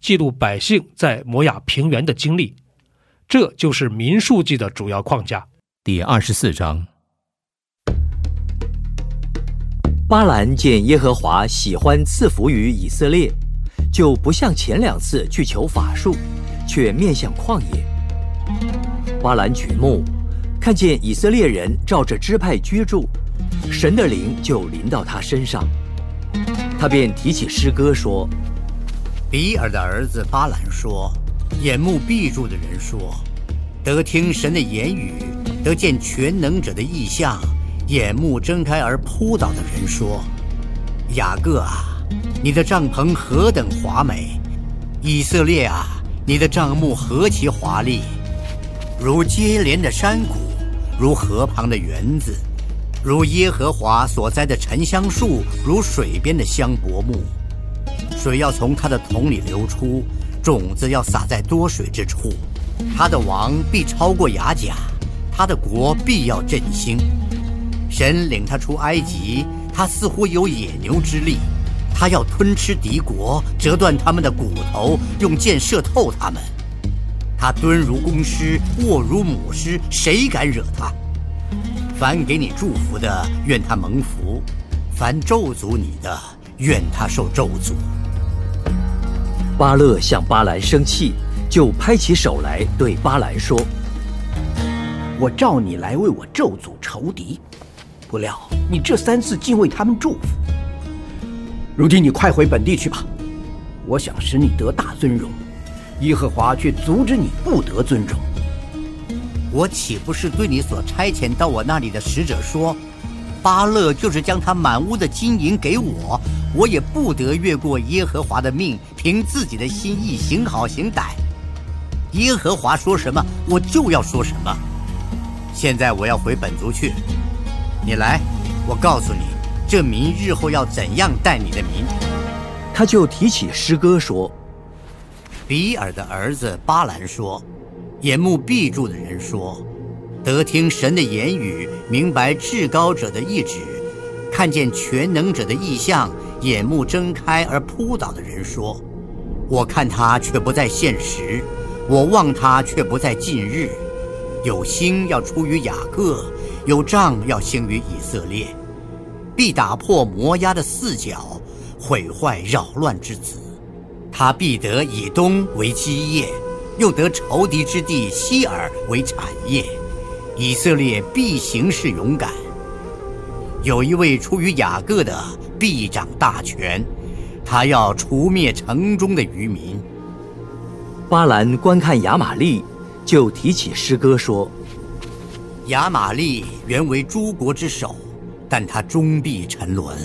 记录百姓在摩亚平原的经历，这就是民数记的主要框架。第二十四章，巴兰见耶和华喜欢赐福于以色列，就不像前两次去求法术，却面向旷野。巴兰举目，看见以色列人照着支派居住，神的灵就临到他身上，他便提起诗歌说。比尔的儿子巴兰说：“眼目闭住的人说，得听神的言语，得见全能者的意象；眼目睁开而扑倒的人说，雅各啊，你的帐篷何等华美！以色列啊，你的帐幕何其华丽！如接连的山谷，如河旁的园子，如耶和华所栽的沉香树，如水边的香柏木。”水要从他的桶里流出，种子要撒在多水之处。他的王必超过雅甲，他的国必要振兴。神领他出埃及，他似乎有野牛之力。他要吞吃敌国，折断他们的骨头，用箭射透他们。他蹲如公狮，卧如母狮，谁敢惹他？凡给你祝福的，愿他蒙福；凡咒诅你的，愿他受咒诅。巴勒向巴兰生气，就拍起手来对巴兰说：“我召你来为我咒诅仇敌，不料你这三次竟为他们祝福。如今你快回本地去吧，我想使你得大尊荣，耶和华却阻止你不得尊荣。我岂不是对你所差遣到我那里的使者说，巴勒就是将他满屋的金银给我？”我也不得越过耶和华的命，凭自己的心意行好行歹。耶和华说什么，我就要说什么。现在我要回本族去，你来，我告诉你，这民日后要怎样待你的民。他就提起诗歌说：“比尔的儿子巴兰说，眼目闭住的人说，得听神的言语，明白至高者的意志，看见全能者的意象。”眼目睁开而扑倒的人说：“我看他却不在现实，我望他却不在近日。有星要出于雅各，有杖要兴于以色列，必打破摩押的四角，毁坏扰乱之子。他必得以东为基业，又得仇敌之地西尔为产业。以色列必行事勇敢。有一位出于雅各的。”必掌大权，他要除灭城中的渔民。巴兰观看亚玛利，就提起诗歌说：“亚玛利原为诸国之首，但他终必沉沦。”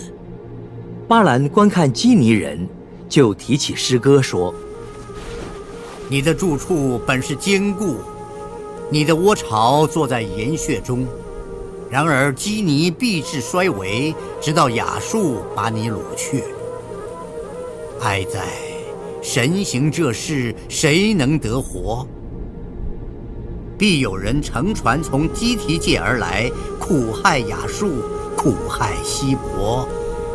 巴兰观看基尼人，就提起诗歌说：“你的住处本是坚固，你的窝巢坐在岩穴中。”然而基尼必至衰微，直到亚述把你掳去。哀哉！神行这事，谁能得活？必有人乘船从基提界而来，苦害亚述，苦害希伯，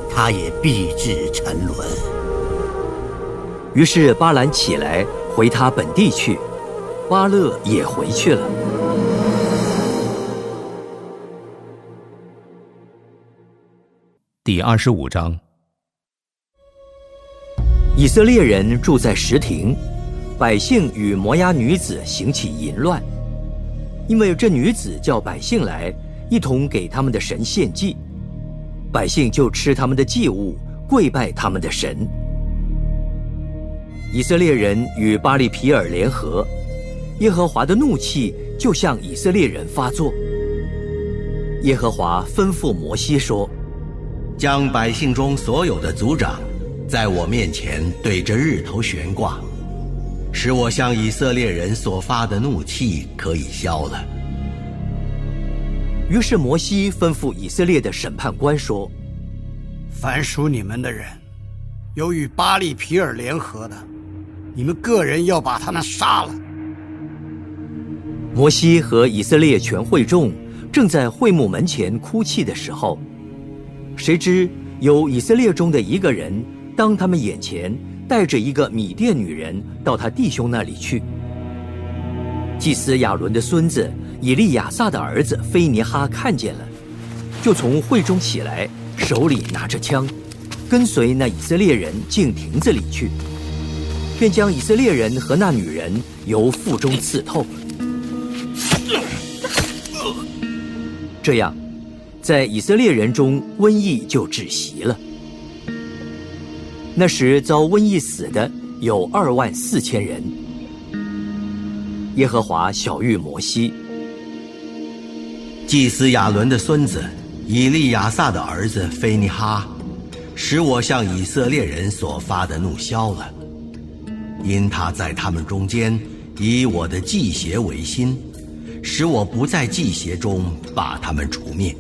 他也必至沉沦。于是巴兰起来回他本地去，巴勒也回去了。第二十五章，以色列人住在石亭，百姓与摩押女子行起淫乱，因为这女子叫百姓来，一同给他们的神献祭，百姓就吃他们的祭物，跪拜他们的神。以色列人与巴利皮尔联合，耶和华的怒气就向以色列人发作。耶和华吩咐摩西说：“将百姓中所有的族长，在我面前对着日头悬挂，使我向以色列人所发的怒气可以消了。”于是摩西吩咐以色列的审判官说：“凡属你们的人，有与巴利皮尔联合的。”你们个人要把他们杀了。摩西和以色列全会众正在会幕门前哭泣的时候，谁知有以色列中的一个人当他们眼前带着一个米甸女人到他弟兄那里去。祭司亚伦的孙子以利亚撒的儿子菲尼哈看见了，就从会中起来，手里拿着枪，跟随那以色列人进亭子里去。便将以色列人和那女人由腹中刺透。这样，在以色列人中瘟疫就止息了。那时遭瘟疫死的有二万四千人。耶和华小谕摩西：祭司亚伦的孙子以利亚撒的儿子菲尼哈，使我向以色列人所发的怒消了。因他在他们中间以我的祭邪为心，使我不在祭邪中把他们除灭。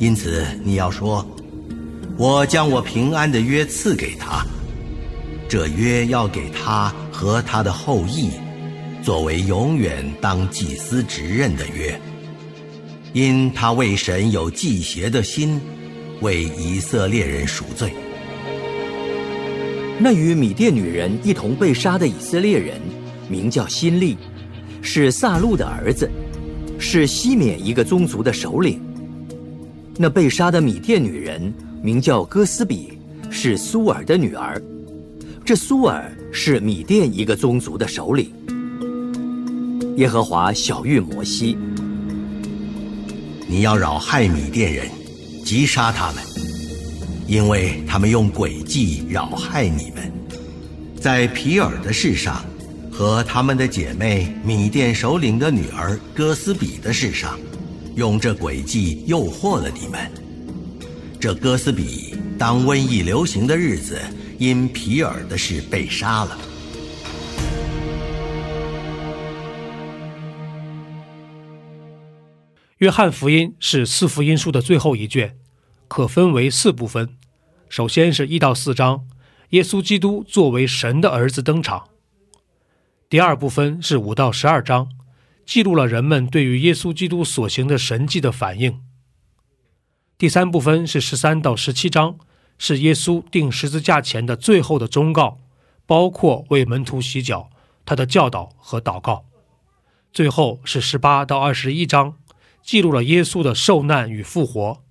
因此你要说，我将我平安的约赐给他，这约要给他和他的后裔，作为永远当祭司职任的约。因他为神有祭邪的心，为以色列人赎罪。那与米甸女人一同被杀的以色列人，名叫辛利，是萨路的儿子，是西缅一个宗族的首领。那被杀的米甸女人名叫哥斯比，是苏尔的女儿。这苏尔是米甸一个宗族的首领。耶和华小谕摩西：你要扰害米甸人，击杀他们。因为他们用诡计扰害你们，在皮尔的事上，和他们的姐妹米甸首领的女儿哥斯比的事上，用这诡计诱惑了你们。这哥斯比当瘟疫流行的日子，因皮尔的事被杀了。约翰福音是四福音书的最后一卷，可分为四部分。首先是一到四章，耶稣基督作为神的儿子登场。第二部分是五到十二章，记录了人们对于耶稣基督所行的神迹的反应。第三部分是十三到十七章，是耶稣定十字架前的最后的忠告，包括为门徒洗脚、他的教导和祷告。最后是十八到二十一章，记录了耶稣的受难与复活。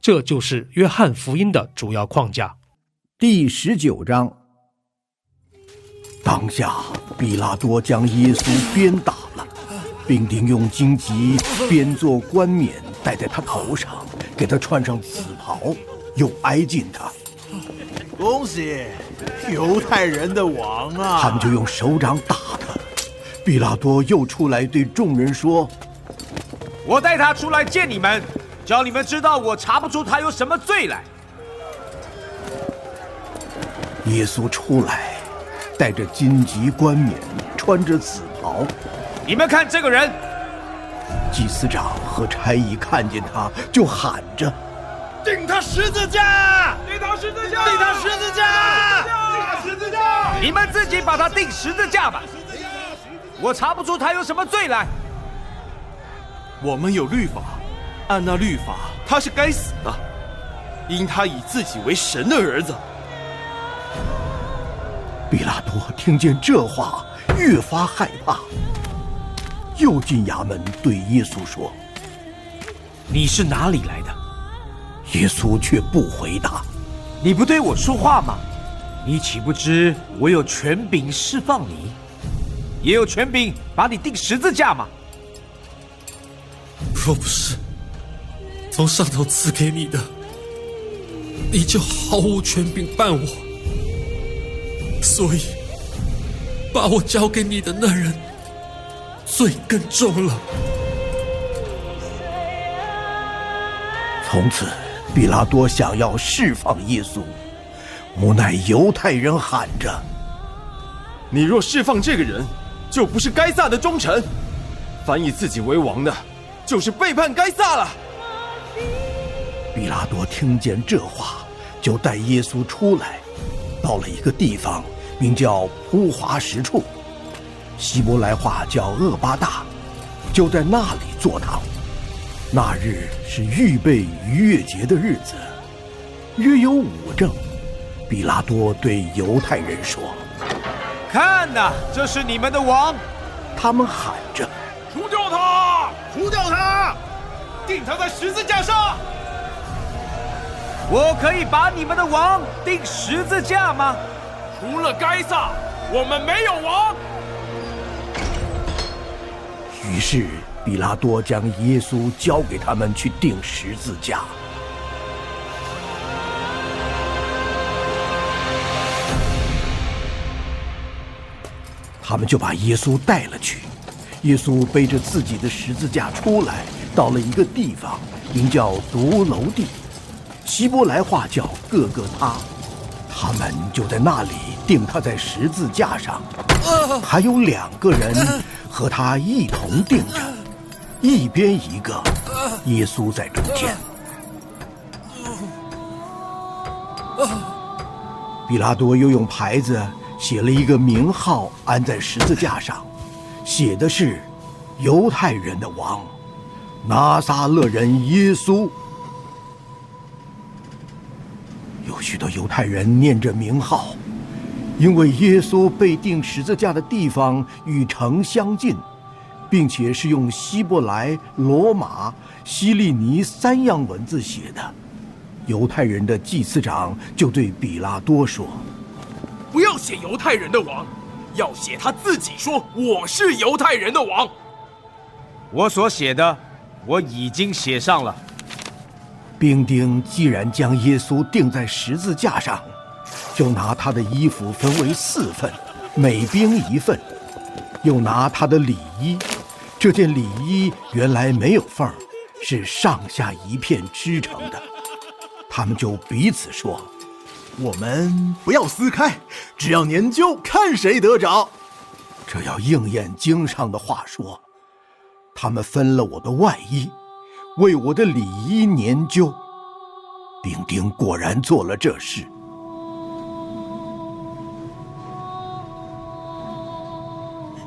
这就是约翰福音的主要框架。第十九章，当下，比拉多将耶稣鞭打了，并定用荆棘编做冠冕戴在他头上，给他穿上紫袍，又挨近他。恭喜，犹太人的王啊！他们就用手掌打他。毕拉多又出来对众人说：“我带他出来见你们。”叫你们知道，我查不出他有什么罪来。耶稣出来，带着荆棘冠冕，穿着紫袍。你们看这个人。祭司长和差役看见他，就喊着：“钉他十字架！钉他十字架！钉他十字架！钉他十字架！你们自己把他钉十字架吧。我查不出他有什么罪来。我们有律法。”按那律法，他是该死的，因他以自己为神的儿子。比拉多听见这话，越发害怕，又进衙门对耶稣说：“你是哪里来的？”耶稣却不回答。你不对我说话吗？你岂不知我有权柄释放你，也有权柄把你钉十字架吗？若不是从上头赐给你的，你就毫无权柄办我。所以，把我交给你的那人罪更重了。从此，比拉多想要释放耶稣。无奈犹太人喊着：“你若释放这个人，就不是该撒的忠臣；反以自己为王的，就是背叛该撒了。”比拉多听见这话，就带耶稣出来，到了一个地方，名叫铺华石处，希伯来话叫厄巴大，就在那里坐堂。那日是预备逾越节的日子，约有五正。比拉多对犹太人说：“看呐，这是你们的王！”他们喊着：“除掉他！除掉他！钉他在十字架上！”我可以把你们的王钉十字架吗？除了该撒，我们没有王。于是比拉多将耶稣交给他们去钉十字架。他们就把耶稣带了去。耶稣背着自己的十字架出来，到了一个地方，名叫独楼地，希伯来话叫各个他。他们就在那里钉他在十字架上，还有两个人和他一同钉着，一边一个，耶稣在中间。比拉多又用牌子。写了一个名号安在十字架上，写的是“犹太人的王，拿撒勒人耶稣”。有许多犹太人念着名号，因为耶稣被钉十字架的地方与城相近，并且是用希伯来、罗马、希利尼三样文字写的。犹太人的祭司长就对比拉多说。不要写犹太人的王，要写他自己说我是犹太人的王。我所写的，我已经写上了。兵丁既然将耶稣钉在十字架上，就拿他的衣服分为四份，每兵一份，又拿他的里衣。这件里衣原来没有缝，是上下一片织成的。他们就彼此说。我们不要撕开，只要研究，看谁得着。这要应验经上的话说：“他们分了我的外衣，为我的里衣研究。”兵丁果然做了这事。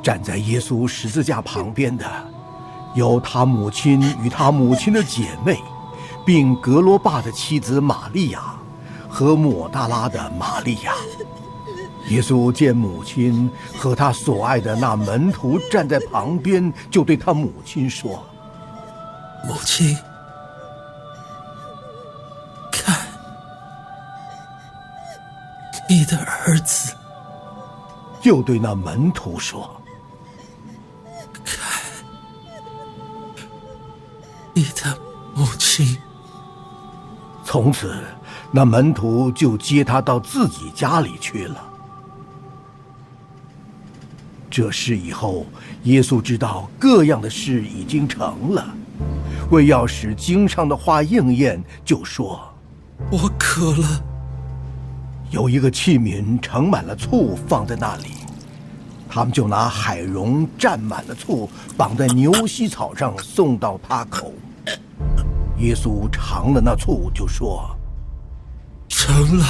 站在耶稣十字架旁边的，有他母亲与他母亲的姐妹，并格罗巴的妻子玛利亚。和抹大拉的玛利亚，耶稣见母亲和他所爱的那门徒站在旁边，就对他母亲说：“母亲，看你的儿子。”又对那门徒说：“你的母亲。”从此。那门徒就接他到自己家里去了。这事以后，耶稣知道各样的事已经成了，为要使经上的话应验，就说：“我渴了。”有一个器皿盛满了醋，放在那里，他们就拿海蓉蘸满了醋，绑在牛膝草上，送到他口。耶稣尝了那醋，就说。成了，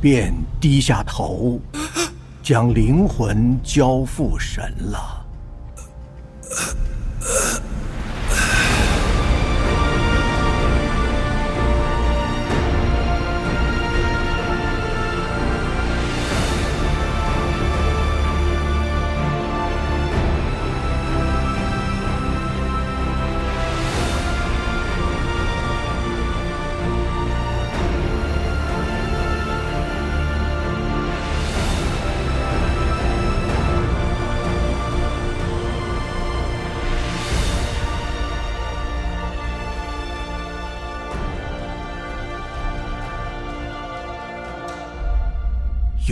便低下头，将灵魂交付神了。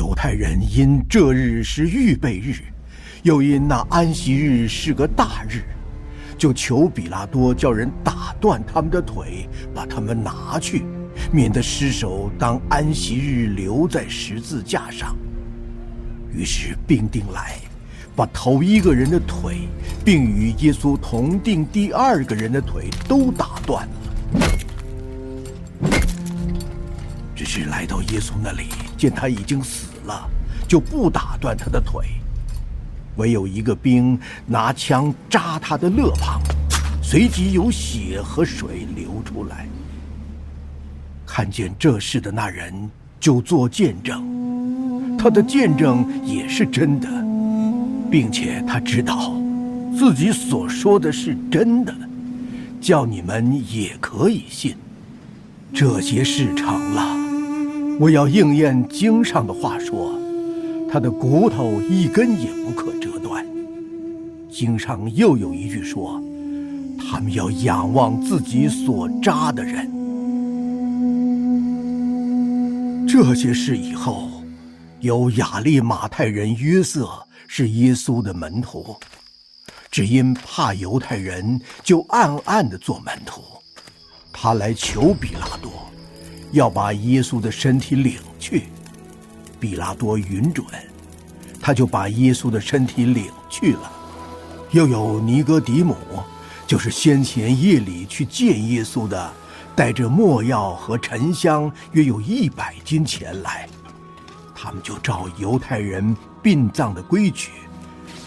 犹太人因这日是预备日，又因那安息日是个大日，就求比拉多叫人打断他们的腿，把他们拿去，免得尸首当安息日留在十字架上。于是兵丁来，把头一个人的腿，并与耶稣同定第二个人的腿都打断了。只是来到耶稣那里，见他已经死了，就不打断他的腿。唯有一个兵拿枪扎他的肋旁，随即有血和水流出来。看见这事的那人就做见证，他的见证也是真的，并且他知道自己所说的是真的，叫你们也可以信。这些事成了。我要应验经上的话说，他的骨头一根也不可折断。经上又有一句说，他们要仰望自己所扎的人。这些事以后，有亚利马太人约瑟是耶稣的门徒，只因怕犹太人，就暗暗的做门徒。他来求比拉多。要把耶稣的身体领去，比拉多允准，他就把耶稣的身体领去了。又有尼哥底母，就是先前夜里去见耶稣的，带着墨药和沉香，约有一百斤钱来。他们就照犹太人殡葬的规矩，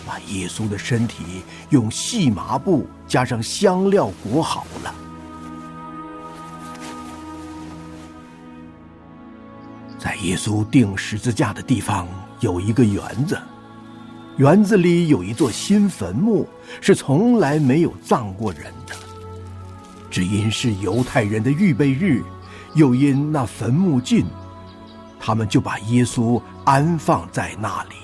把耶稣的身体用细麻布加上香料裹好了。在耶稣钉十字架的地方有一个园子，园子里有一座新坟墓，是从来没有葬过人的。只因是犹太人的预备日，又因那坟墓近，他们就把耶稣安放在那里。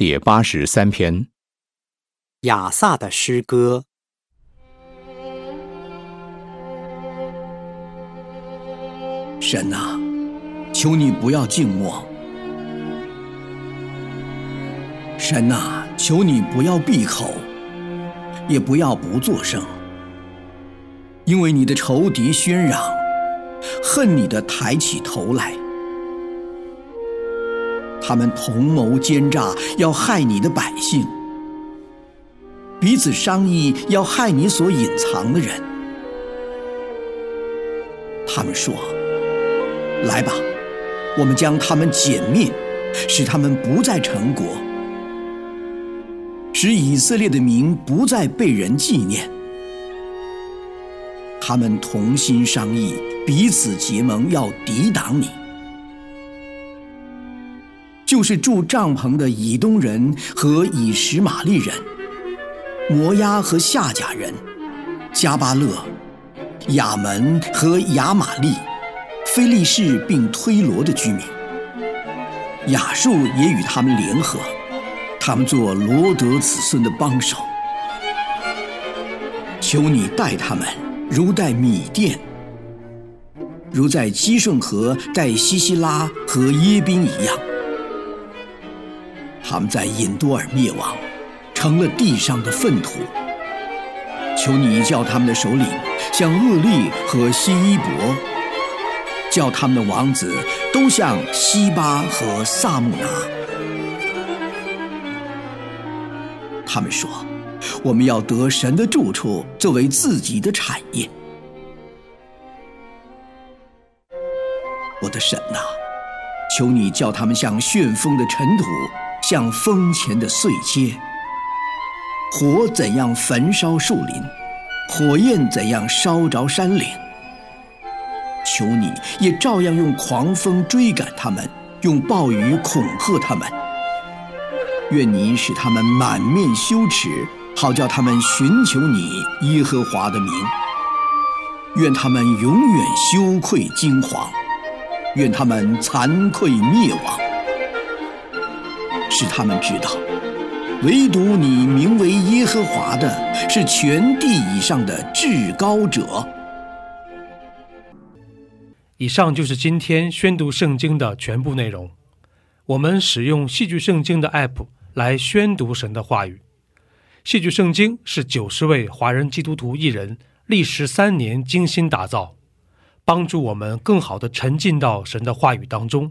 第八十三篇，雅萨的诗歌。神啊，求你不要静默；神啊，求你不要闭口，也不要不作声，因为你的仇敌喧嚷，恨你的抬起头来。他们同谋奸诈，要害你的百姓；彼此商议，要害你所隐藏的人。他们说：“来吧，我们将他们歼灭，使他们不再成国，使以色列的名不再被人纪念。”他们同心商议，彼此结盟，要抵挡你。就是住帐篷的以东人和以实玛利人、摩押和夏甲人、加巴勒、亚门和亚玛利、菲利士并推罗的居民。亚述也与他们联合，他们做罗德子孙的帮手。求你待他们如待米甸，如在基顺河待西西拉和耶宾一样。他们在隐多尔灭亡，成了地上的粪土。求你叫他们的首领像厄利和西伊伯，叫他们的王子都像西巴和萨木拿。他们说：“我们要得神的住处作为自己的产业。”我的神呐，求你叫他们像旋风的尘土。像风前的碎秸，火怎样焚烧树林，火焰怎样烧着山岭。求你也照样用狂风追赶他们，用暴雨恐吓他们。愿你使他们满面羞耻，好叫他们寻求你耶和华的名。愿他们永远羞愧惊惶，愿他们惭愧灭亡。使他们知道，唯独你名为耶和华的，是全地以上的至高者。以上就是今天宣读圣经的全部内容。我们使用戏剧圣经的 App 来宣读神的话语。戏剧圣经是九十位华人基督徒艺人历时三年精心打造，帮助我们更好的沉浸到神的话语当中。